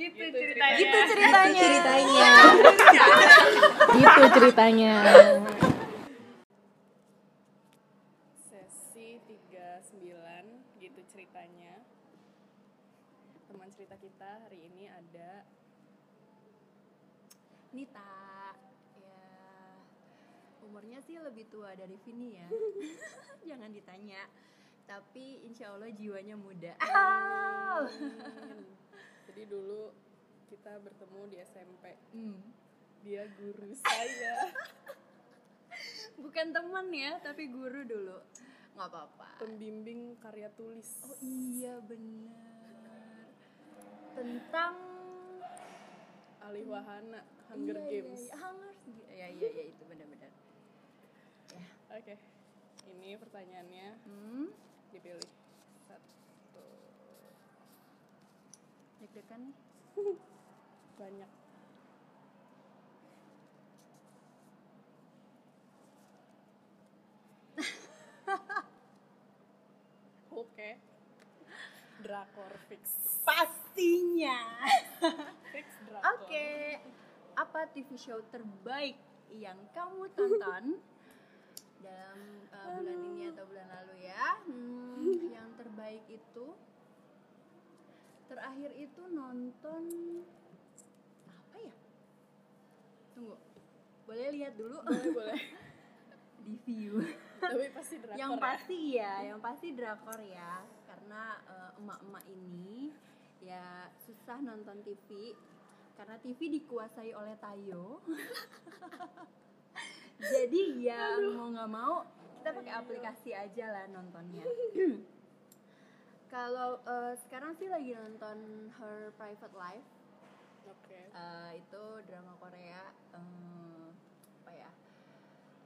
gitu ceritanya. Gitu ceritanya. ceritanya. Gitu ceritanya. sesi 39 gitu ceritanya. Teman cerita kita hari ini ada Nita. Ya umurnya sih lebih tua dari Vini ya. Jangan ditanya. Tapi insya Allah jiwanya muda. Amin. jadi dulu kita bertemu di SMP Hmm. dia guru saya. Bukan teman ya tapi guru dulu. Nggak apa-apa. Pembimbing karya tulis. Oh iya benar. Tentang alih wahana Hunger iya, Games. iya, iya. Hunger ya iya iya itu benar-benar. Ya. Oke ini pertanyaannya. Hmm? Dipilih satu deg-degan nih banyak Oke. Drakor fix. pastinya Fix drakor. Oke, apa TV show terbaik yang kamu tonton dalam uh, bulan ini atau bulan lalu ya? Hmm, yang terbaik itu terakhir itu nonton apa ya? Tunggu, boleh lihat dulu Boleh, boleh. di view. Tapi pasti drakor. yang ya? pasti ya, yang pasti drakor ya, karena eh, emak-emak ini ya susah nonton TV karena TV dikuasai oleh Tayo. Jadi ya mau nggak mau kita pakai aplikasi aja lah nontonnya. Kalau eh, sekarang sih lagi nonton Her Private Life, Oke. Eh, itu drama Korea eh, apa ya?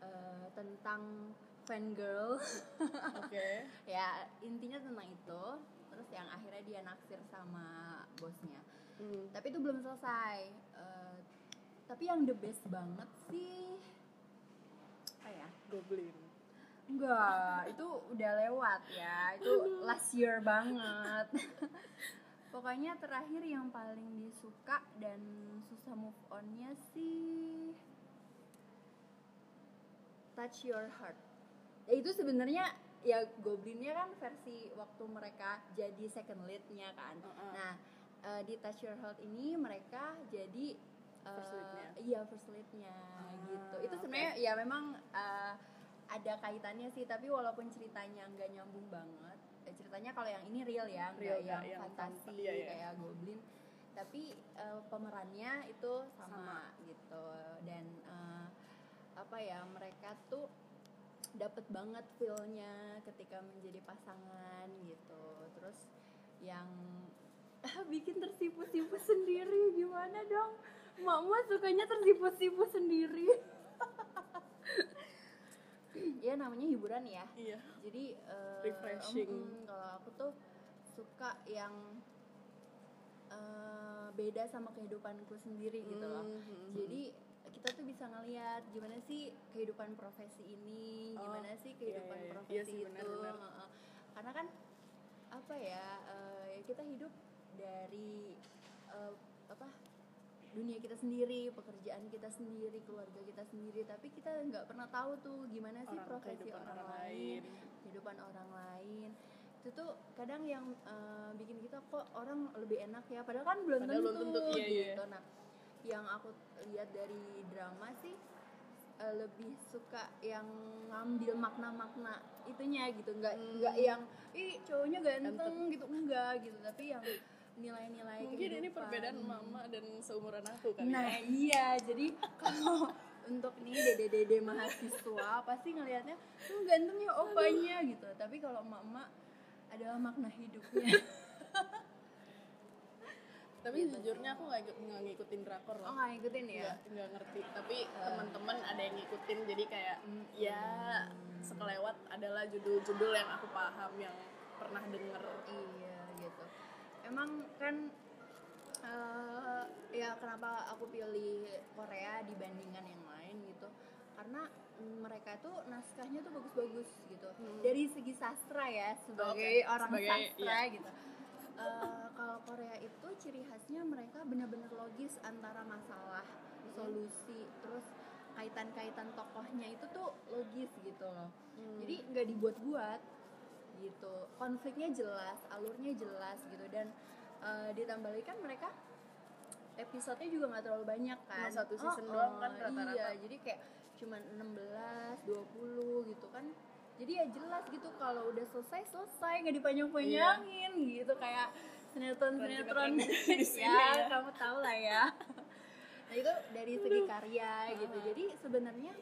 Eh, tentang fangirl Oke. ya intinya tentang itu terus yang akhirnya dia naksir sama bosnya Hmm. tapi itu belum selesai Eh, tapi yang the best banget sih apa ya Goblin. Enggak itu udah lewat ya. Itu last year banget. Pokoknya terakhir yang paling disuka dan susah move onnya sih touch your heart. Ya itu sebenarnya ya goblinnya kan versi waktu mereka jadi second leadnya kan. Uh-uh. nah eh, di touch your heart ini mereka jadi eh, First lead-nya. iya first leadnya Ah, gitu. Itu sebenarnya ya memang eh, ada kaitannya sih tapi walaupun ceritanya nggak nyambung banget eh, ceritanya kalau yang ini real ya nggak Real, yang, nggak yang fantasi fanta- iya, iya. kayak goblin. Tapi eh, pemerannya itu sama, gitu. Dan eh, apa ya mereka tuh dapat banget feel-nya ketika menjadi pasangan gitu. Terus yang bikin tersipu-sipu sendiri gimana dong? Mama sukanya tersipu-sipu sendiri ya namanya hiburan ya Iya. jadi eh, Refreshing. mm, kalau aku tuh suka yang eh, beda sama kehidupanku sendiri gitu loh Hmm, hmm, jadi kita tuh bisa ngelihat gimana sih kehidupan profesi ini Oh, gimana sih kehidupan iya, iya. profesi Iya sih, itu benar. Heeh. karena kan apa ya eh, kita hidup dari eh, apa dunia kita sendiri pekerjaan kita sendiri keluarga kita sendiri tapi kita nggak pernah tahu tuh gimana sih Orang- profesi orang, orang lain lain. kehidupan orang lain itu tuh kadang yang eh, bikin kita kok orang lebih enak ya padahal kan belum Padahal tentu, tentu, iya, iya. gitu nah yang aku lihat dari drama sih eh, lebih suka yang ngambil makna-makna itunya gitu nggak Hmm. nggak yang ih cowoknya ganteng, Ganteng. gitu enggak gitu tapi yang nilai-nilai Mungkin ini kehidupan. perbedaan mama dan seumuran aku kali Nah ya. iya, jadi kalau untuk nih dede-dede mahasiswa pasti ngelihatnya tuh ganteng ya opanya gitu. Tapi kalau emak-emak adalah makna hidupnya. Tapi sejujurnya aku nggak ikut- nggak ngikutin drakor Oh loh. nggak ngikutin ya? Nggak ngerti. Tapi teman-teman ada yang ngikutin jadi kayak ya sekelewat adalah judul-judul yang aku paham yang pernah denger. Iya gitu. Emang kan eh, ya kenapa aku pilih Korea dibandingkan yang lain gitu? Karena mereka tuh naskahnya tuh bagus-bagus gitu. Hmm. Dari segi sastra ya sebagai Oke, orang sebagai- sastra iya. gitu. Eh, kalau Korea itu ciri khasnya mereka benar-benar logis antara masalah, solusi, terus kaitan-kaitan tokohnya itu tuh logis gitu loh. Hmm. Jadi nggak dibuat-buat gitu. Konfliknya jelas, alurnya jelas gitu dan eh, ditambah lagi kan mereka episodenya juga nggak terlalu banyak kan. Cuma satu season Oh, doang oh, kan rata-rata. Iya, jadi kayak cuman 16, 20 gitu kan. Jadi ya jelas gitu kalau udah selesai selesai nggak dipanjang-panjangin gitu kayak Sinetron sini ya, ya. kamu tahu lah ya. Nah itu dari segi karya gitu. Jadi sebenarnya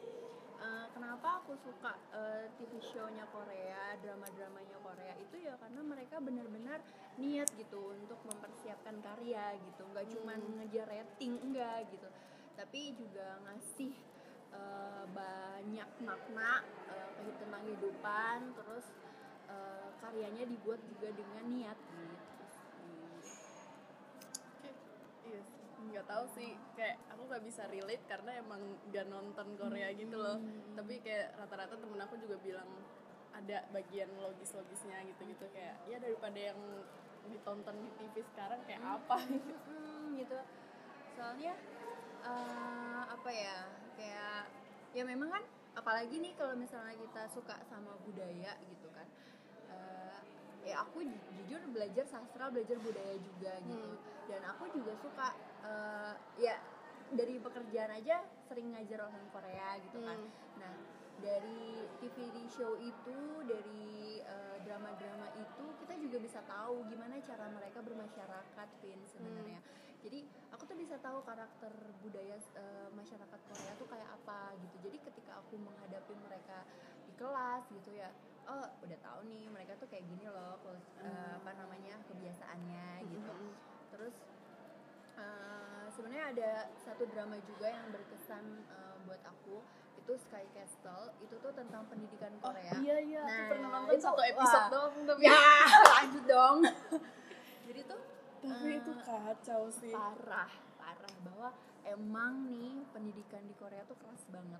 kenapa aku suka eh, TV show-nya Korea, drama-dramanya Korea itu ya karena mereka benar-benar niat gitu untuk mempersiapkan karya gitu. Nggak cuma ngejar rating enggak gitu. Tapi juga ngasih eh, banyak makna ke- tentang kehidupan terus eh, karyanya dibuat juga dengan niat gitu. sih. Kayak, iya sih. Nggak tahu sih kayak aku nggak bisa relate karena emang nggak nonton Korea gitu loh. Tapi kayak rata-rata temen aku juga bilang ada bagian logis-logisnya gitu-gitu kayak ya daripada yang ditonton di TV sekarang kayak apa? Hmm, gitu. Soalnya eh, apa ya kayak ya memang kan apalagi nih kalau misalnya kita suka sama budaya gitu kan ya aku ju- jujur belajar sastra belajar budaya juga gitu. Dan aku juga suka eh, ya dari pekerjaan aja sering ngajar orang Korea gitu kan. Hmm. nah dari TV show itu dari eh, drama-drama itu kita juga bisa tahu gimana cara mereka bermasyarakat Vin sebenarnya. Jadi aku tuh bisa tahu karakter budaya eh, masyarakat Korea tuh kayak apa gitu. Jadi ketika aku menghadapi mereka di kelas gitu ya oh udah tahu nih mereka tuh kayak gini loh kul- eh, apa namanya kebiasaannya gitu. Terus eh, sebenarnya ada satu drama juga yang berkesan eh, buat aku itu Sky Castle itu tuh tentang pendidikan oh Korea. iya iya aku Nah, pernah nonton itu- satu episode wah. doang tapi ya lanjut dong. Jadi tuh tapi eh, itu kacau sih. parah parah bahwa emang nih pendidikan di Korea tuh keras banget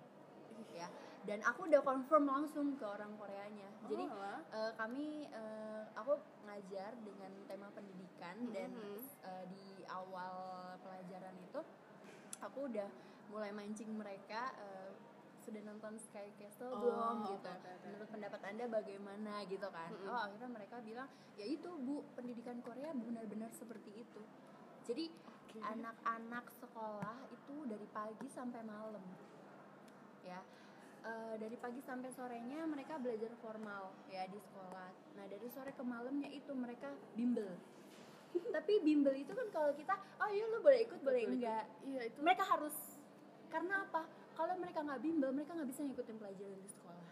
ya dan aku udah confirm langsung ke orang Koreanya jadi Oh, alah. eh, kami eh, aku ngajar dengan tema pendidikan dan Mhm. eh, di awal pelajaran itu aku udah mulai mancing mereka eh, sudah nonton Sky Castle Oh, belum gitu oke, oke. menurut pendapat anda bagaimana gitu kan Mhm. oh akhirnya mereka bilang ya itu bu pendidikan Korea benar-benar seperti itu jadi anak-anak sekolah itu dari pagi sampai malam ya. Eh, dari pagi sampai sorenya mereka belajar formal ya di sekolah. Nah dari sore ke malamnya itu mereka bimbel. Tapi bimbel itu kan kalau kita oh iya lu boleh ikut boleh Boleh ikut. enggak? Iya itu. Mereka harus karena apa? Kalau mereka nggak bimbel mereka nggak bisa ngikutin pelajaran di sekolah.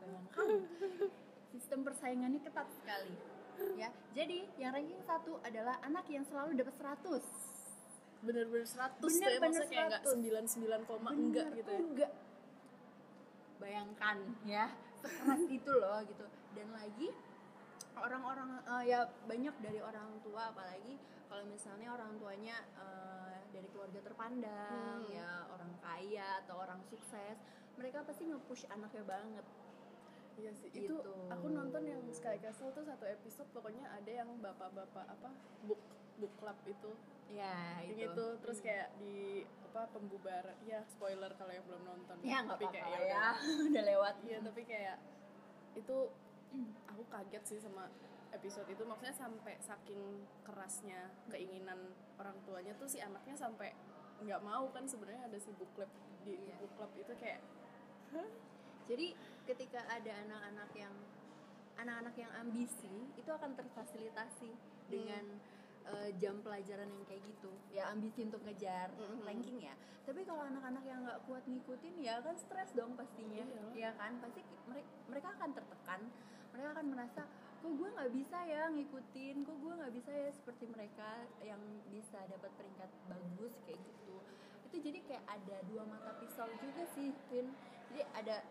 Bayangkan. Sistem persaingannya ketat sekali ya. Jadi yang ranking satu adalah anak yang selalu dapat 100 bener-bener 100 tuh ya Bener-bener maksudnya kayak enggak 100. 99 koma enggak Bener, gitu ya. enggak bayangkan ya sekeras itu loh gitu dan lagi orang-orang eh, ya banyak dari orang tua apalagi kalau misalnya orang tuanya eh, dari keluarga terpandang Hmm. ya orang kaya atau orang sukses mereka pasti nge-push anaknya banget Iya sih, itu Gitu. aku nonton yang Sky Castle tuh satu episode pokoknya ada yang bapak-bapak apa book book club itu. Ya itu. gitu terus kayak di apa pembubaran ya spoiler kalau yang belum nonton. Ya nggak Tapi apa-apa ya ya udah. lewat. Iya tapi kayak itu aku kaget sih sama episode itu. Maksudnya sampai saking kerasnya keinginan orang tuanya tuh si anaknya sampai nggak mau kan sebenarnya ada si book club di Iya. book club itu kayak Jadi ketika ada anak-anak yang anak-anak yang ambisi itu akan terfasilitasi dengan eh, jam pelajaran yang kayak gitu. Ya ambisi untuk ngejar Mhm. ranking ya. Tapi kalau anak-anak yang nggak kuat ngikutin ya kan stres dong pastinya. Iya. Ya kan pasti mereka mereka akan tertekan. Mereka akan merasa kok gue nggak bisa ya ngikutin, kok gue nggak bisa ya seperti mereka yang bisa dapat peringkat bagus kayak gitu. Itu jadi kayak ada dua mata pisau juga sih, Vin. Jadi ada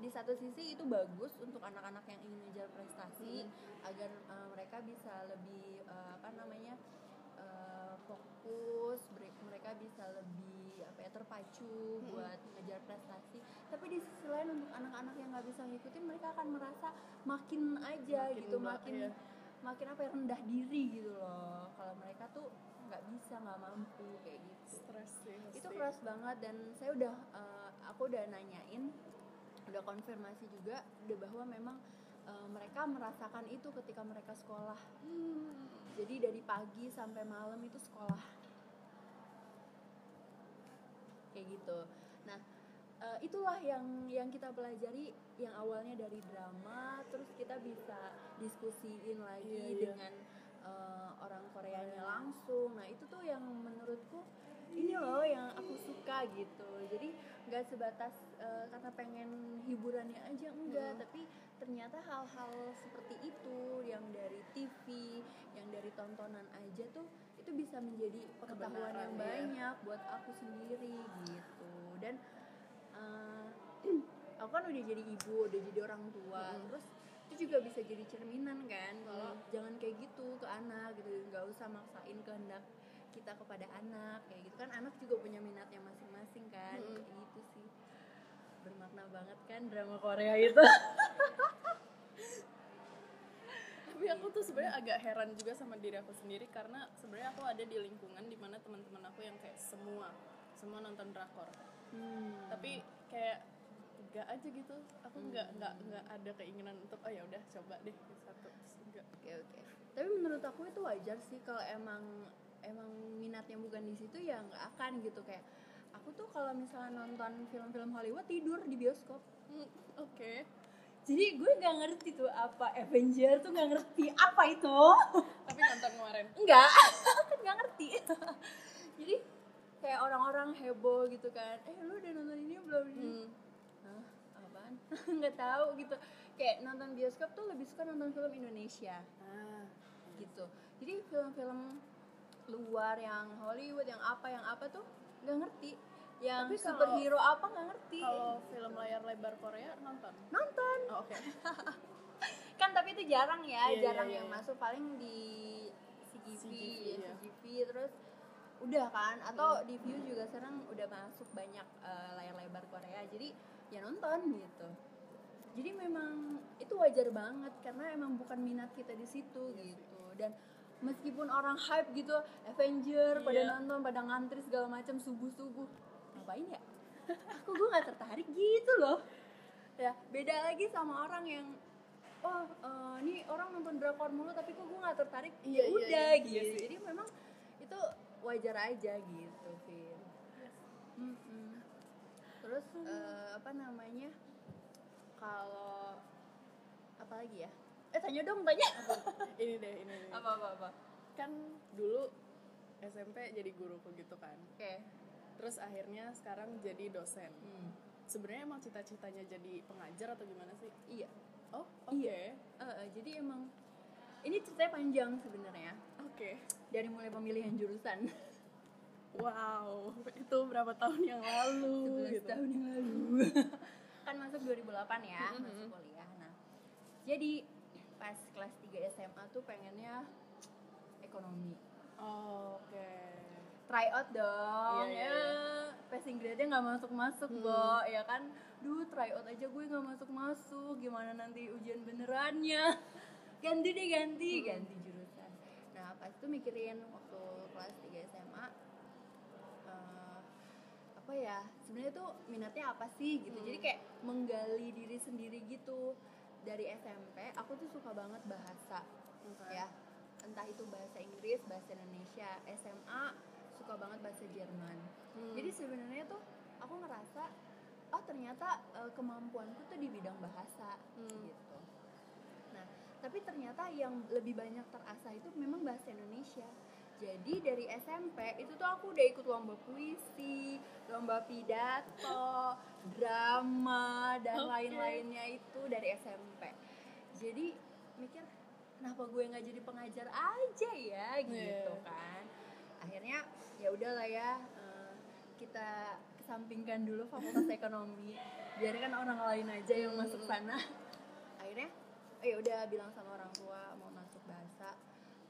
di satu sisi itu bagus untuk anak-anak yang ingin ngejar prestasi agar uh, mereka bisa lebih uh, apa namanya uh, fokus mereka bisa lebih apa ya terpacu buat ngejar prestasi. Tapi di sisi lain untuk anak-anak yang nggak bisa ngikutin mereka akan merasa makin aja Makin gitu makin iya. makin apa ya rendah diri gitu loh. Kalau mereka tuh nggak bisa nggak mampu kayak gitu. Stres sih itu keras banget dan saya udah eh, aku udah nanyain udah konfirmasi juga udah bahwa memang eh, mereka merasakan itu ketika mereka sekolah Hmm. jadi dari pagi sampai malam itu sekolah kayak gitu nah eh, itulah yang yang kita pelajari yang awalnya dari drama terus kita bisa diskusiin lagi Iya, iya. dengan eh, orang Koreanya langsung nah itu tuh yang menurutku ini loh yang aku suka gitu jadi nggak sebatas eh, karena pengen hiburannya aja enggak Hmm. tapi ternyata hal-hal seperti itu yang dari TV yang dari tontonan aja tuh itu bisa menjadi pengetahuan yang iya. banyak buat aku sendiri gitu dan eh, aku kan udah jadi ibu udah jadi orang tua Mm-mm. terus itu juga bisa jadi cerminan kan kalau Mm. jangan kayak gitu ke anak gitu nggak usah maksain kehendak kita kepada anak kayak gitu. Kan anak juga punya minatnya masing-masing kan Mm-mm. kayak gitu sih. Bermakna banget kan drama Korea itu. Tapi aku tuh sebenarnya agak heran juga sama diri aku sendiri karena sebenarnya aku ada di lingkungan di mana teman-teman aku yang kayak semua semua nonton drakor. Hmm. tapi kayak enggak aja gitu. Aku nggak nggak nggak ada keinginan untuk oh ya udah coba deh satu enggak. Oke oke. Tapi menurut aku itu wajar sih kalau emang emang minatnya bukan di situ ya nggak akan gitu kayak aku tuh kalau misalnya nonton film-film Hollywood tidur di bioskop. Hmm, oke Jadi gue nggak ngerti tuh apa Avenger tuh nggak ngerti apa itu. tapi nonton kemarin Enggak, nggak ngerti. Jadi kayak orang-orang heboh gitu kan. Eh lu udah nonton ini belum? hmm. Hah, apaan? nggak tahu gitu. Kayak nonton bioskop tuh lebih suka nonton film Indonesia. ah gitu jadi film-film luar yang Hollywood yang apa yang apa tuh nggak ngerti. Yang Tapi kalau- superhero apa nggak ngerti. kalau film layar lebar Korea nonton? Nonton. Oh, oke. Kan tapi itu jarang ya Iya, jarang iya, yang iya. masuk. Paling di CGV, CGV, ya, iya. Terus udah kan atau di view juga sekarang udah masuk banyak eh, layar lebar Korea. Jadi ya nonton gitu. Jadi memang itu wajar banget karena emang bukan minat kita di situ gitu. Dan meskipun orang hype gitu Avenger pada Iya. nonton pada ngantri segala macam subuh subuh ngapain ya? Aku gue nggak tertarik gitu loh. Ya beda lagi sama orang yang oh ini orang nonton drakor mulu tapi kok gue nggak tertarik? Iya, ya iya, udah iya, gitu. iya. Sih. jadi memang itu wajar aja gitu Vin. Mm-mm. terus eh, apa namanya? Kalau apa lagi ya eh tanya dong tanya. Ini deh ini deh. Apa apa apa? Kan dulu SMP jadi guruku gitu kan. Oke. Terus akhirnya sekarang jadi dosen. Hmm. sebenarnya emang cita-citanya jadi pengajar atau gimana sih? Iya. Oh oke. Iya. Eh, eh, jadi emang ini ceritanya panjang sebenarnya. Oke. Dari mulai pemilihan jurusan. Wow itu berapa tahun yang lalu 11 gitu. tahun yang lalu. Kan masuk 2008 ya Mhm. masuk kuliah. Nah jadi pas kelas 3 SMA tuh pengennya ekonomi. Oh, oke. Try out dong Iya, iya, ya. passing grade-nya nggak masuk masuk Hmm. Bo ya kan? Duh try out aja gue nggak masuk masuk gimana nanti ujian benerannya? Ganti deh ganti. Hmm. ganti jurusan. Nah pas itu mikirin waktu kelas 3 SMA eh, apa ya sebenarnya tuh minatnya apa sih gitu. Hmm. jadi kayak menggali diri sendiri gitu dari SMP aku tuh suka banget bahasa Oke. ya entah itu bahasa Inggris bahasa Indonesia SMA suka banget bahasa Jerman Hmm. jadi sebenarnya tuh aku ngerasa oh ternyata eh, kemampuanku tuh di bidang bahasa Hmm. gitu nah tapi ternyata yang lebih banyak terasa itu memang bahasa Indonesia jadi dari SMP itu tuh aku udah ikut lomba puisi, lomba pidato, drama dan Oke. lain-lainnya itu dari SMP. Jadi mikir kenapa gue nggak jadi pengajar aja ya gitu Iya. kan. Akhirnya ya udahlah ya eh, kita kesampingkan dulu fakultas ekonomi. Biarkan orang lain aja yang masuk sana. Akhirnya oh ya udah bilang sama orang tua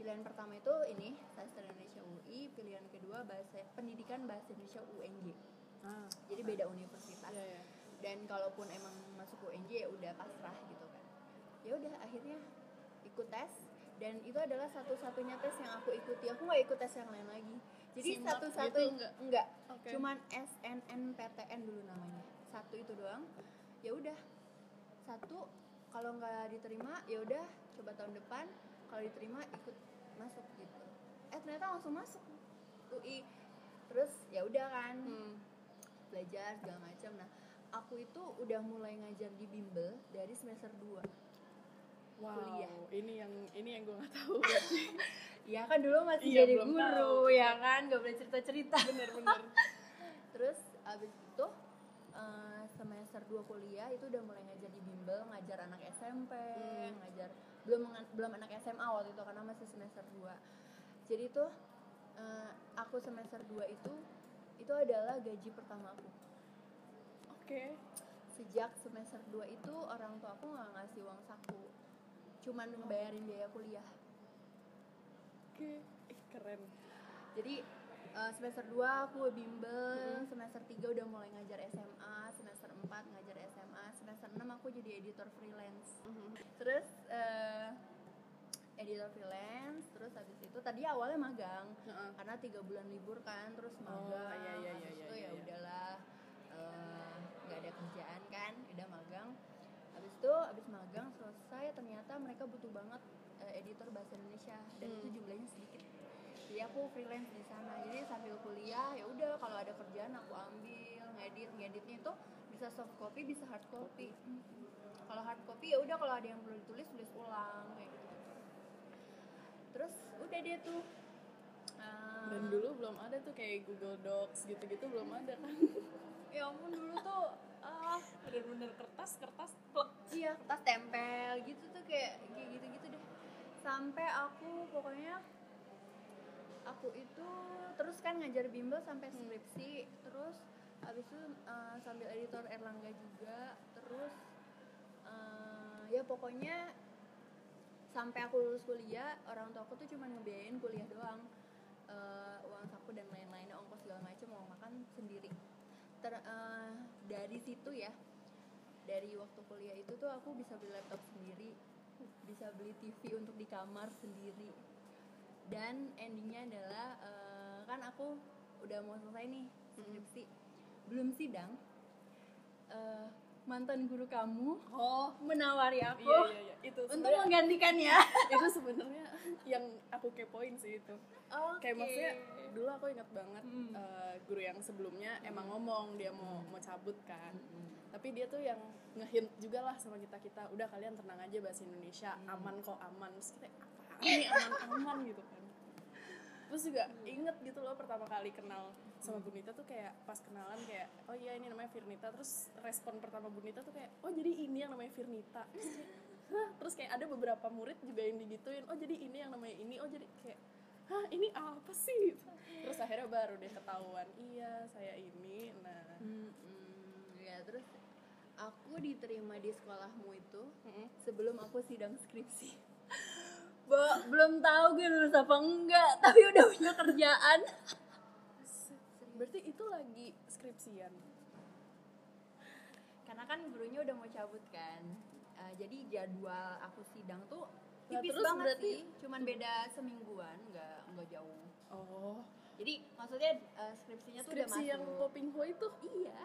pilihan pertama itu ini sastra Indonesia UI pilihan kedua bahasa pendidikan bahasa Indonesia UNJ ah. Jadi beda universitas. Iya, iya. dan kalaupun emang masuk UNJ ya udah pasrah gitu kan. Ya udah akhirnya ikut tes. Dan itu adalah satu-satunya tes yang aku ikuti. Aku nggak ikut tes yang lain lagi. Jadi satu-satu gitu nggak? enggak Oke. cuman SNNPTN dulu namanya. Satu itu doang. Ya udah. Satu kalau nggak diterima ya udah coba tahun depan. Kalau diterima ikut masuk gitu eh ternyata langsung masuk UI terus ya udah kan Hmm. belajar segala macam nah aku itu udah mulai ngajar di bimbel dari semester 2 Wow, Kuliah. ini yang ini yang gue nggak tahu berarti. ya kan dulu masih Iya, jadi guru tahu. ya kan gak boleh cerita cerita Bener-bener. terus abis itu eh, semester 2 kuliah itu udah mulai ngajar di bimbel ngajar anak SMP Hmm. ngajar belum belum anak SMA waktu itu karena masih semester 2 jadi tuh eh, aku semester 2 itu itu adalah gaji pertama aku Oke. sejak semester 2 itu orang tua aku nggak ngasih uang saku cuman ngebayarin biaya kuliah Oke. Ih, keren. jadi eh, semester 2 aku bimbel semester 3 udah mulai ngajar SMA semester 4 ngajar SMA semester 6 aku jadi editor freelance Mhm. terus eh, editor freelance terus habis itu tadi awalnya magang Heeh. karena tiga bulan libur kan terus Oh, magang iya, iya, habis iya, itu iya, ya iya. udahlah eh, nggak ada kerjaan kan udah magang habis itu habis magang selesai ternyata mereka butuh banget eh, editor bahasa Indonesia dan Hmm. itu jumlahnya sedikit jadi aku freelance di sana jadi sambil kuliah ya udah kalau ada kerjaan aku ambil ngedit ngeditnya itu bisa soft copy bisa hard copy. Hmm. kalau hard copy ya udah kalau ada yang perlu ditulis tulis ulang kayak gitu. Terus udah dia tuh. Eh, Dan dulu belum ada tuh kayak Google Docs gitu-gitu belum ada kan. ya ampun dulu tuh ah. Bener-bener kertas, kertas, plek. iya kertas tempel gitu tuh kayak kayak gitu gitu deh. Sampai aku pokoknya aku itu terus kan ngajar bimbel sampai skripsi terus habis itu eh, sambil editor Erlangga juga terus eh, ya pokoknya sampai aku lulus kuliah orang tua aku tuh cuma ngebiayain kuliah doang. Eh, uang saku dan lain-lainnya ongkos segala macam mau makan sendiri. Ter eh, dari situ ya dari waktu kuliah itu tuh aku bisa beli laptop sendiri bisa beli TV untuk di kamar sendiri. Dan endingnya adalah eh, kan aku udah mau selesai nih skripsi belum sidang eh, mantan guru kamu Oh, menawari aku iya iya iya. Itu untuk menggantikannya itu sebenarnya yang aku kepoin sih itu. Oke. Kayak maksudnya dulu aku ingat banget Hmm. eh, guru yang sebelumnya emang ngomong dia mau mau cabut kan. Tapi dia tuh yang ngehint juga lah sama kita kita udah kalian tenang aja bahasa Indonesia aman kok aman. Terus kita apa ini aman aman gitu kan. Terus juga inget gitu loh pertama kali kenal sama Bunita tuh kayak pas kenalan kayak oh iya ini namanya Firnita terus respon pertama Bunita tuh kayak oh jadi ini yang namanya Firnita terus kayak, Hah? terus kayak ada beberapa murid juga yang digituin oh jadi ini yang namanya ini. Oh jadi kayak hah ini apa sih? Terus akhirnya baru deh ketahuan iya saya ini. Nah. Mm-mm. ya terus aku diterima di sekolahmu itu mm-mm. sebelum aku sidang skripsi. Bo, belum tahu gue lulus apa enggak tapi udah punya kerjaan berarti itu lagi skripsian? Karena kan gurunya udah mau cabut kan. Eh, jadi jadwal aku sidang tuh Nah, tipis terus banget berarti- sih. cuman beda semingguan nggak nggak jauh. Oh. Jadi maksudnya eh, skripsinya tuh udah skripsi masuk. Yang Popingho itu? Iya.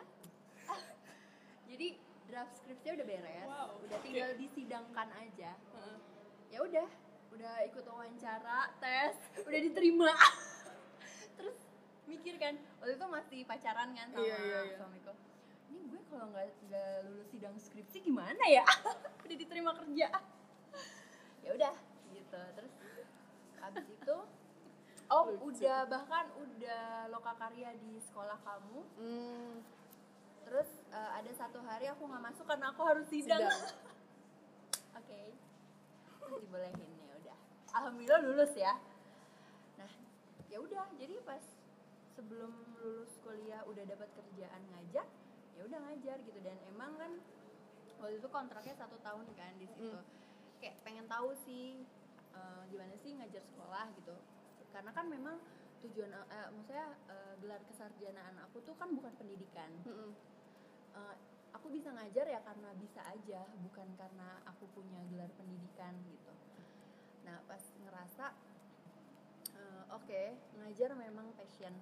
Jadi draft skripsinya udah beres. Wow, udah tinggal disidangkan aja. Heeh. ya udah udah ikut wawancara tes udah diterima mikir kan waktu itu masih pacaran kan sama Iya, iya, iya. suamiku ini gue kalau nggak nggak lulus sidang skripsi gimana ya udah diterima kerja ya udah gitu terus habis itu oh Lucu. udah bahkan udah lokakarya di sekolah kamu Hmm, terus eh, ada satu hari aku nggak masuk karena aku harus sidang sidang. Oke. Terus dibolehin ya udah. Alhamdulillah lulus ya. Nah, ya udah. Jadi pas sebelum lulus kuliah udah dapat kerjaan ngajar, ya udah ngajar gitu dan emang kan waktu itu kontraknya satu tahun kan di situ. Hmm. Kayak pengen tahu sih eh, gimana sih ngajar sekolah gitu. Karena kan memang tujuan eh, maksudnya eh, gelar kesarjanaan aku tuh kan bukan pendidikan Mm-mm. eh, aku bisa ngajar ya karena bisa aja bukan karena aku punya gelar pendidikan gitu nah pas ngerasa oke ngajar memang passion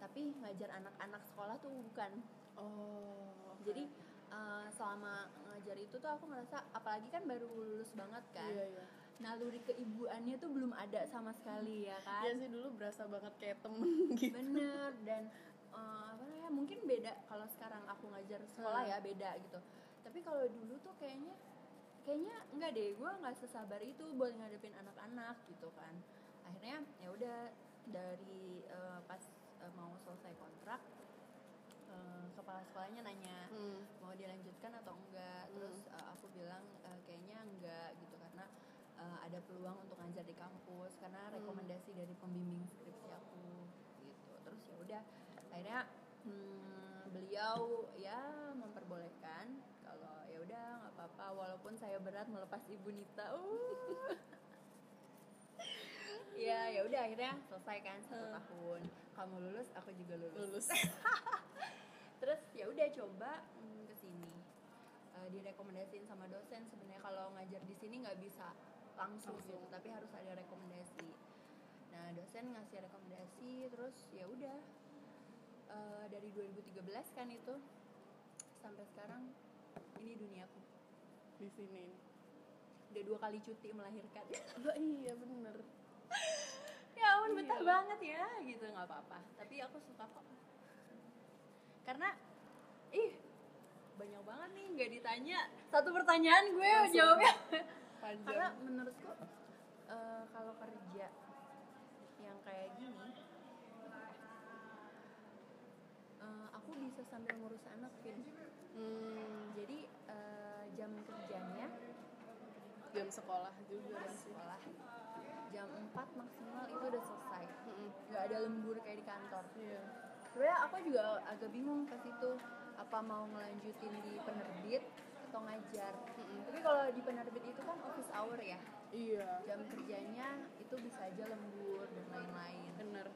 tapi ngajar anak-anak sekolah tuh bukan. Oh jadi eh, selama ngajar itu tuh aku ngerasa apalagi kan baru lulus banget kan. Iya iya. Naluri keibuannya tuh belum ada sama sekali ya kan? Iya sih dulu berasa banget kayak temen gitu. Bener dan eh, apa namanya mungkin beda kalau sekarang aku ngajar sekolah Hmm. ya beda gitu. Tapi kalau dulu tuh kayaknya kayaknya enggak deh gue nggak sesabar itu buat ngadepin anak-anak gitu kan. Akhirnya ya udah dari eh, pas eh, mau selesai kontrak eh, kepala sekolahnya nanya Hmm. mau dilanjutkan atau enggak terus uh, aku bilang uh, kayaknya enggak gitu karena uh, ada peluang untuk ngajar di kampus karena Hmm. rekomendasi dari pembimbing skripsi aku gitu terus ya udah akhirnya hmm, beliau ya memperbolehkan kalau ya udah nggak apa-apa walaupun saya berat melepas ibu Nita uh. Ya ya udah akhirnya selesai kan satu Hmm. tahun. Kamu lulus aku juga lulus. Terus ya udah coba mm, ke sini. Eh, direkomendasiin sama dosen. Sebenarnya kalau ngajar di sini nggak bisa langsung, Langsung. gitu tapi harus ada rekomendasi. Nah dosen ngasih rekomendasi terus ya udah. Eh, dari 2013 kan itu sampai sekarang ini duniaku di sini. Udah dua kali cuti melahirkan. Oh, iya bener ya ampun betah Iya. banget ya gitu nggak apa-apa. Tapi aku suka kok. Karena ih banyak banget nih nggak ditanya. Satu pertanyaan gue Langsung. jawabnya. Panjang. Karena menurutku eh, kalau kerja yang kayak gini eh, aku bisa sambil ngurus anak Vin. Hmm, jadi eh, jam kerjanya jam sekolah juga jam sekolah 4 maksimal itu udah selesai. Nggak ada lembur kayak di kantor. Iya. Sebenarnya aku juga agak bingung pas itu apa mau ngelanjutin di penerbit atau ngajar. Mm-mm. tapi kalau di penerbit itu kan office hour ya. Iya. Jam kerjanya itu bisa aja lembur dan lain-lain. Bener.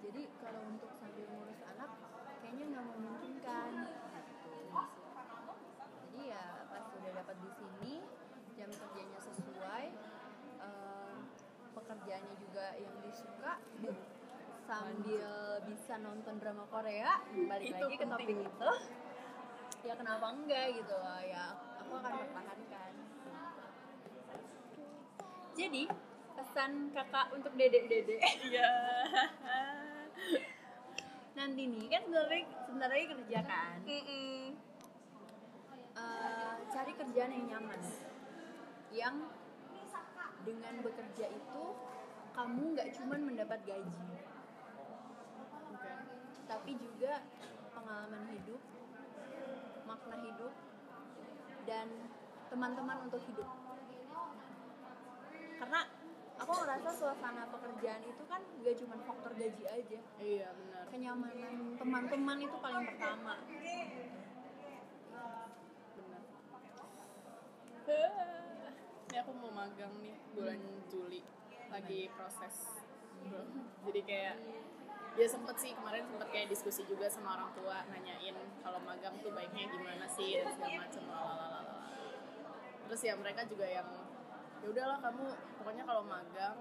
Jadi kalau untuk sambil ngurus anak kayaknya nggak memungkinkan. Gitu. jadi ya pas udah dapat di sini jam kerjanya sesuai eh, pekerjaannya juga yang disuka sambil bisa nonton drama Korea balik Itu lagi ke topik penting. itu. Ya kenapa enggak gitu loh ya aku akan pertahankan. Jadi pesan kakak untuk dedek-dedek. Iya. Nanti nih kan sebentar lagi kerja kan? Mm-mm. Eh, cari kerjaan yang nyaman. Yang dengan bekerja itu kamu nggak cuman mendapat gaji. Oke tapi juga pengalaman hidup makna hidup dan teman-teman untuk hidup. Karena aku ngerasa suasana pekerjaan itu kan gak cuma faktor gaji aja. Iya benar. Kenyamanan teman-teman itu paling pertama. Benar. Ini aku mau magang nih bulan Juli lagi proses jadi kayak ya sempet sih kemarin sempet kayak diskusi juga sama orang tua nanyain kalau magang tuh baiknya gimana sih dan segala lalalala terus ya mereka juga yang ya udahlah kamu pokoknya kalau magang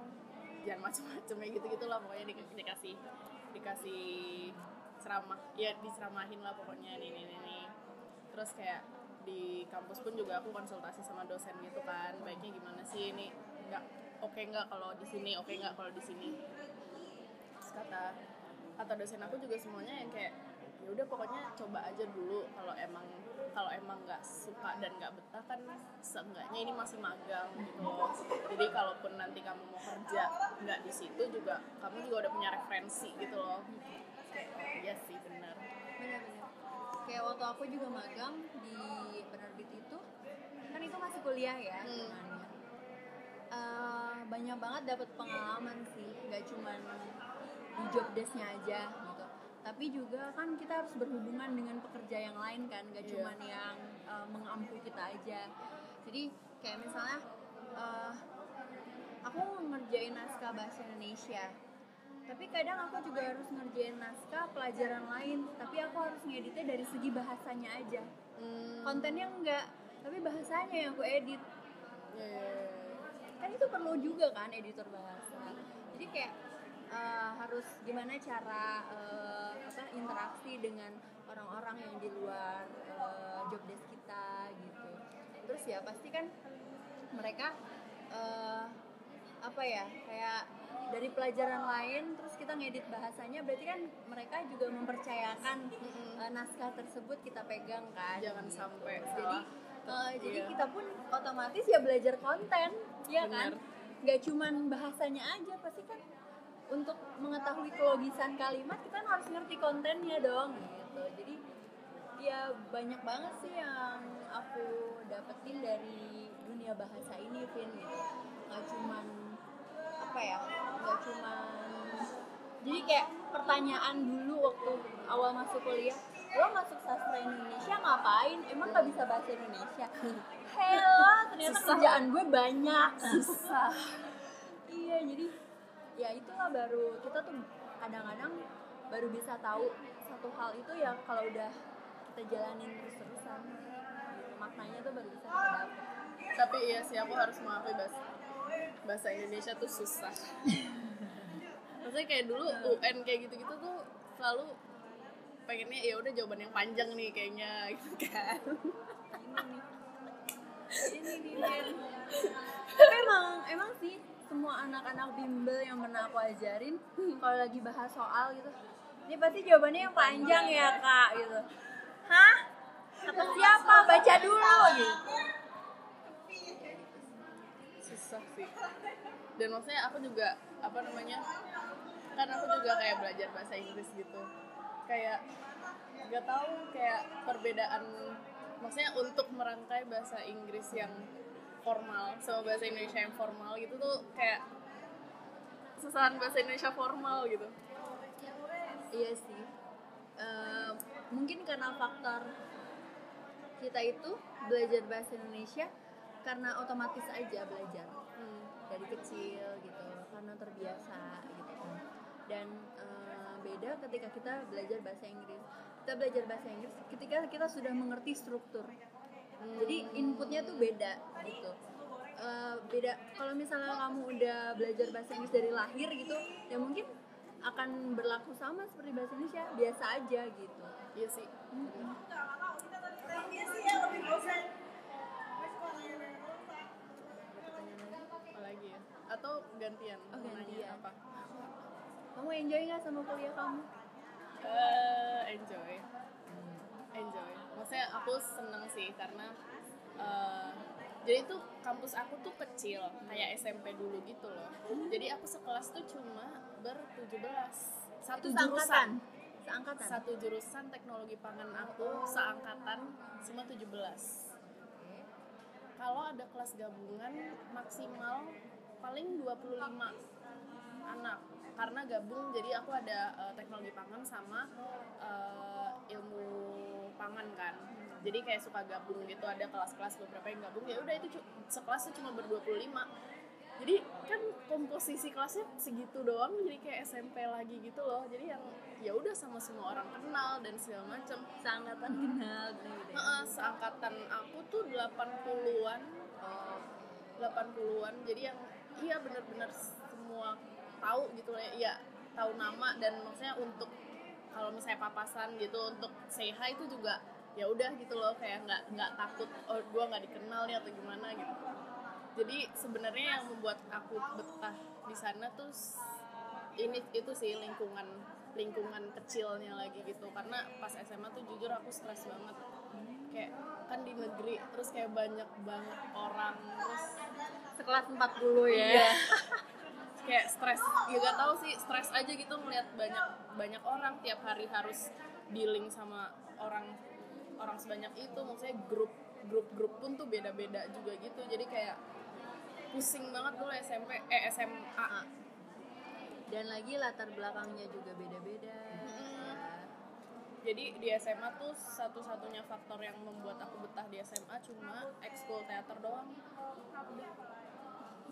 jangan macem-macem ya gitu gitulah pokoknya di, dikasih dikasih ceramah ya diceramahin lah pokoknya nih nih, nih. terus kayak di kampus pun juga aku konsultasi sama dosen gitu kan baiknya gimana sih ini? Nggak oke nggak kalau di sini oke nggak kalau di sini. Terus kata kata dosen aku juga semuanya yang kayak ya udah pokoknya coba aja dulu kalau emang kalau emang nggak suka dan nggak betah kan seenggaknya ini masih magang gitu jadi kalaupun nanti kamu mau kerja nggak di situ juga kamu juga udah punya referensi gitu loh. Oh, iya sih benar. Benar-benar kayak waktu aku juga magang di penerbit itu kan itu masih kuliah ya. Hmm. Eh, banyak banget dapat pengalaman sih nggak cuman di job desknya aja gitu tapi juga kan kita harus berhubungan dengan pekerja yang lain kan nggak Iya. cuman yang eh, mengampu kita aja jadi kayak misalnya eh, aku ngerjain naskah bahasa Indonesia tapi kadang aku juga harus ngerjain naskah pelajaran lain tapi aku harus ngeditnya dari segi bahasanya aja hmm. kontennya enggak tapi bahasanya yang aku edit ya, ya, ya. Kan itu perlu juga kan editor bahasa. Jadi kayak eh, harus gimana cara eh, apa interaksi dengan orang-orang yang di luar eh, job desk kita gitu. Terus ya pasti kan mereka eh, apa ya kayak dari pelajaran lain terus kita ngedit bahasanya berarti kan mereka juga mempercayakan eh, naskah tersebut kita pegang kan jangan sampai jadi salah eh, jadi Iya. kita pun otomatis ya belajar konten ya kan Bener. nggak cuman bahasanya aja pasti kan untuk mengetahui kelogisan kalimat kita kan harus ngerti kontennya dong gitu jadi ya banyak banget sih yang aku dapetin dari dunia bahasa ini Vin gitu nggak cuman apa ya nggak cuman jadi kayak pertanyaan dulu waktu awal masuk kuliah lo masuk sastra ngapain emang nggak bisa bahasa Indonesia? Hello ternyata Susah. kerjaan gue banyak. Susah. Iya jadi ya itulah baru kita tuh kadang-kadang baru bisa tahu satu hal itu ya kalau udah kita jalanin terus-terusan maknanya tuh baru bisa dapet. Tapi iya sih aku harus mengakui bahasa bahasa Indonesia tuh susah. Maksudnya kayak dulu UN kayak gitu-gitu tuh selalu pengennya ya udah jawaban yang panjang nih kayaknya gitu kan. Ini nih tapi emang emang sih semua anak-anak bimbel yang pernah aku ajarin kalau lagi bahas soal gitu ini pasti jawabannya yang panjang ya kak gitu. Hah? Kata siapa? Baca dulu gitu. Susah sih. Dan maksudnya aku juga apa namanya kan aku juga kayak belajar bahasa Inggris gitu kayak nggak tahu kayak perbedaan maksudnya untuk merangkai bahasa Inggris yang formal sama bahasa Indonesia yang formal gitu tuh kayak susahan bahasa Indonesia formal gitu. Iya sih. Eh, mungkin karena faktor kita itu belajar bahasa Indonesia karena otomatis aja belajar. Hmm. dari kecil gitu karena terbiasa gitu kan. Dan eh, beda ketika kita belajar bahasa Inggris. Kita belajar bahasa Inggris ketika kita sudah mengerti struktur. Jadi inputnya tuh beda gitu. Eh, beda kalau misalnya kamu udah belajar bahasa Inggris dari lahir gitu ya mungkin akan berlaku sama seperti bahasa Indonesia biasa aja gitu. Iya sih. Apa lagi ya? Atau gantian? Oh, gantian. apa kamu enjoy nggak sama kuliah kamu? Eh, enjoy. Enjoy. Maksudnya aku seneng sih karena eh, jadi tuh kampus aku tuh kecil kayak SMP dulu gitu loh. Jadi aku sekelas tuh cuma ber 17 satu Itu jurusan. Seangkatan seangkatan satu jurusan teknologi pangan aku seangkatan semua 17 kalau ada kelas gabungan maksimal paling 25 anak karena gabung jadi aku ada eh, teknologi pangan sama eh, ilmu pangan kan. Jadi kayak suka gabung gitu ada kelas-kelas beberapa yang gabung ya udah itu sekelas tuh cuma ber 25 jadi kan komposisi kelasnya segitu doang jadi kayak SMP lagi gitu loh. Jadi yang ya udah sama semua orang kenal dan segala macem. Seangkatan kenal gitu ya. Heeh, seangkatan aku tuh 80-an Oh, 80-an jadi yang iya bener-bener semua tahu gitu ya. Tahu nama dan maksudnya untuk kalau misalnya papasan gitu untuk say hi itu juga ya udah gitu loh kayak nggak nggak takut oh gue nggak dikenal nih atau gimana gitu. Jadi sebenarnya yang membuat aku betah di sana tuh ini itu sih lingkungan lingkungan kecilnya lagi gitu. Karena pas SMA tuh jujur aku stres banget. Kayak kan di negeri terus kayak banyak banget orang terus sekelas 40 ya. Iya. kayak stres ya gak tahu sih stres aja gitu melihat banyak banyak orang tiap hari harus dealing sama orang orang sebanyak itu. Maksudnya grup grup grup pun tuh beda beda juga gitu. Jadi kayak pusing banget dulu SMP eh SMA dan lagi latar belakangnya juga beda-beda. Mm. jadi di SMA tuh satu-satunya faktor yang membuat aku betah di SMA cuma ekskul teater doang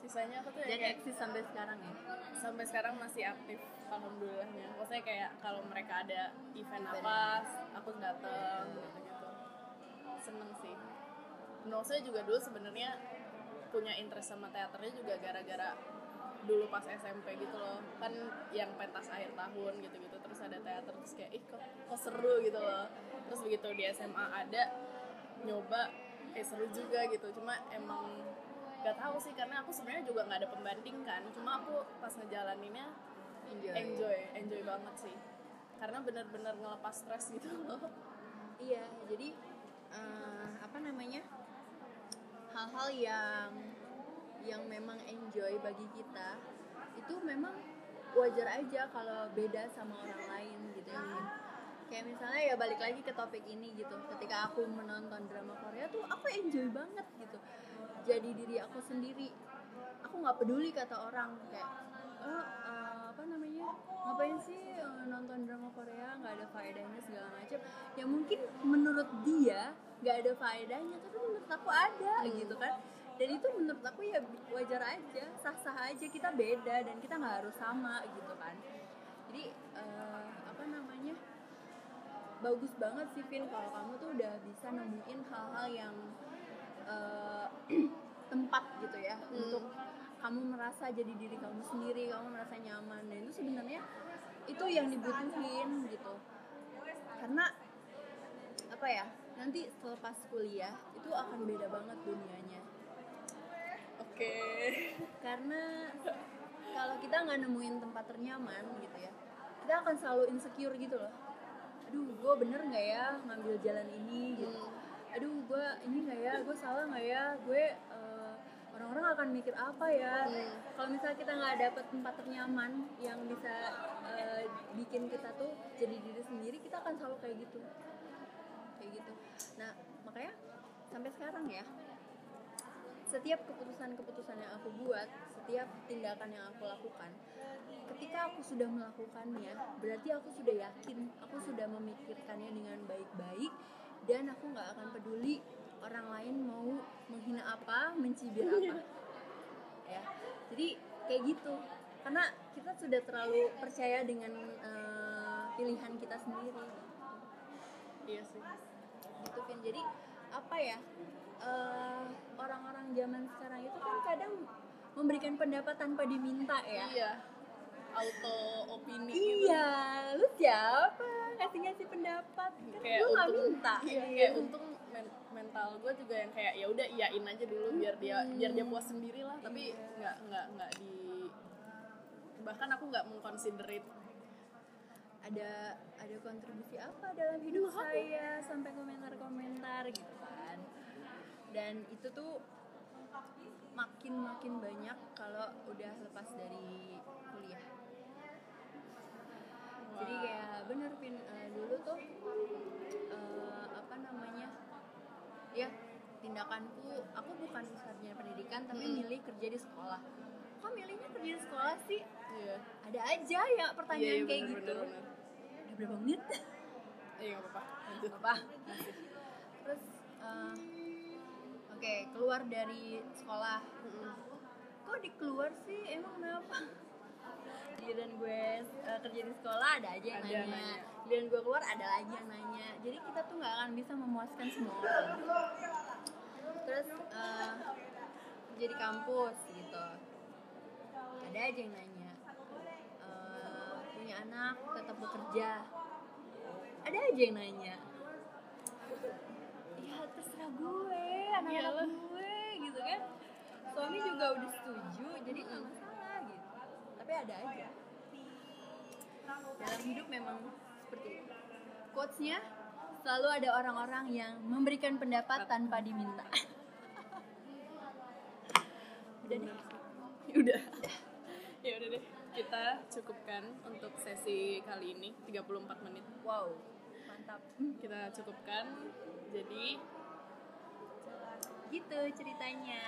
sisanya aku tuh ya dan kayak eksis sampai sekarang ya? Sampai sekarang masih aktif alhamdulillahnya. Maksudnya kayak kalau mereka ada event Event. apa aku datang gitu gitu seneng sih. Menurut saya juga dulu sebenarnya punya interest sama teaternya juga gara-gara dulu pas SMP gitu loh. Kan yang pentas akhir tahun gitu-gitu terus ada teater terus kayak ih kok, kok seru gitu loh. Terus begitu di SMA ada nyoba eh seru juga gitu. Cuma emang gak tahu sih karena aku sebenarnya juga nggak ada pembanding kan. Cuma aku pas ngejalaninnya enjoy, enjoy enjoy banget sih. Karena bener-bener ngelepas stres gitu loh. Iya jadi eh, apa namanya hal-hal yang yang memang enjoy bagi kita itu memang wajar aja kalau beda sama orang lain gitu ya. Kayak misalnya ya balik lagi ke topik ini gitu. Ketika aku menonton drama Korea tuh aku enjoy banget gitu jadi diri aku sendiri. Aku nggak peduli kata orang kayak oh eh, apa namanya ngapain sih eh, nonton drama Korea nggak ada faedahnya segala macam. Ya mungkin menurut dia nggak ada faedahnya tapi menurut aku ada gitu kan. Dan itu menurut aku ya wajar aja sah sah aja kita beda dan kita nggak harus sama gitu kan. Jadi eh, apa namanya bagus banget sih Vin kalau kamu tuh udah bisa nemuin hal-hal yang eh, tempat gitu ya Hmm. untuk kamu merasa jadi diri kamu sendiri kamu merasa nyaman. Dan itu sebenarnya itu yang dibutuhin gitu. Karena apa ya nanti selepas kuliah itu akan beda banget dunianya. Oke. Karena kalau kita nggak nemuin tempat ternyaman gitu ya kita akan selalu insecure gitu loh. Aduh gue bener nggak ya ngambil jalan ini gitu. Hmm. Aduh gue ini nggak ya gue salah nggak ya gue eh, orang-orang akan mikir apa ya. Hmm. kalau misalnya kita nggak dapet tempat ternyaman yang bisa eh, bikin kita tuh jadi diri sendiri kita akan selalu kayak gitu. Kayak gitu. Nah makanya sampai sekarang ya setiap keputusan-keputusan yang aku buat, setiap tindakan yang aku lakukan, ketika aku sudah melakukannya, berarti aku sudah yakin, aku sudah memikirkannya dengan baik-baik, dan aku nggak akan peduli orang lain mau menghina apa, mencibir apa, ya. Jadi kayak gitu, karena kita sudah terlalu percaya dengan eh, pilihan kita sendiri. Iya sih. Gitu kan jadi apa ya eh, orang-orang zaman sekarang itu kan kadang memberikan pendapat tanpa diminta ya. Iya auto opini gitu. Iya lu siapa? Ngasih ngasih pendapat. Kan kayak gue nggak untung minta. iya, kayak untung men- mental gue juga yang kayak ya udah iyain aja dulu biar dia biar dia puas sendiri lah. Tapi nggak nggak nggak di bahkan aku nggak mengconsiderate. Ada ada kontribusi apa dalam hidup saya sampai komentar-komentar gitu kan? Dan itu tuh makin makin banyak kalau udah lepas dari jadi kayak bener pin eh, dulu tuh eh, apa namanya ya tindakanku aku bukan sarjana pendidikan tapi Mm-mm. milih kerja di sekolah. Kok milihnya kerja di sekolah sih? Iya. Ada aja ya pertanyaan iya, kayak bener, gitu. bener, bener. udah berapa menit? Iya nggak apa-apa. Apa terus eh, oke keluar dari sekolah. Kok di keluar sih? Emang kenapa giliran gue eh, kerja di sekolah ada aja yang Ada nanya. nanya. giliran gue keluar ada lagi yang nanya. Jadi kita tuh nggak akan bisa memuaskan semua orang. Terus eh, kerja di kampus gitu. Ada aja yang nanya. Eh, punya anak tetap bekerja. Ada aja yang nanya. Ya terserah gue anak-anak Iyalah. gue gitu kan. Suami juga udah setuju jadi gitu tapi ada aja. Dalam hidup memang seperti itu. Quotesnya selalu ada orang-orang yang memberikan pendapat tanpa diminta. Udah deh. Udah. Ya udah deh. Kita cukupkan untuk sesi kali ini 34 menit. Wow mantap. Kita cukupkan. Jadi gitu ceritanya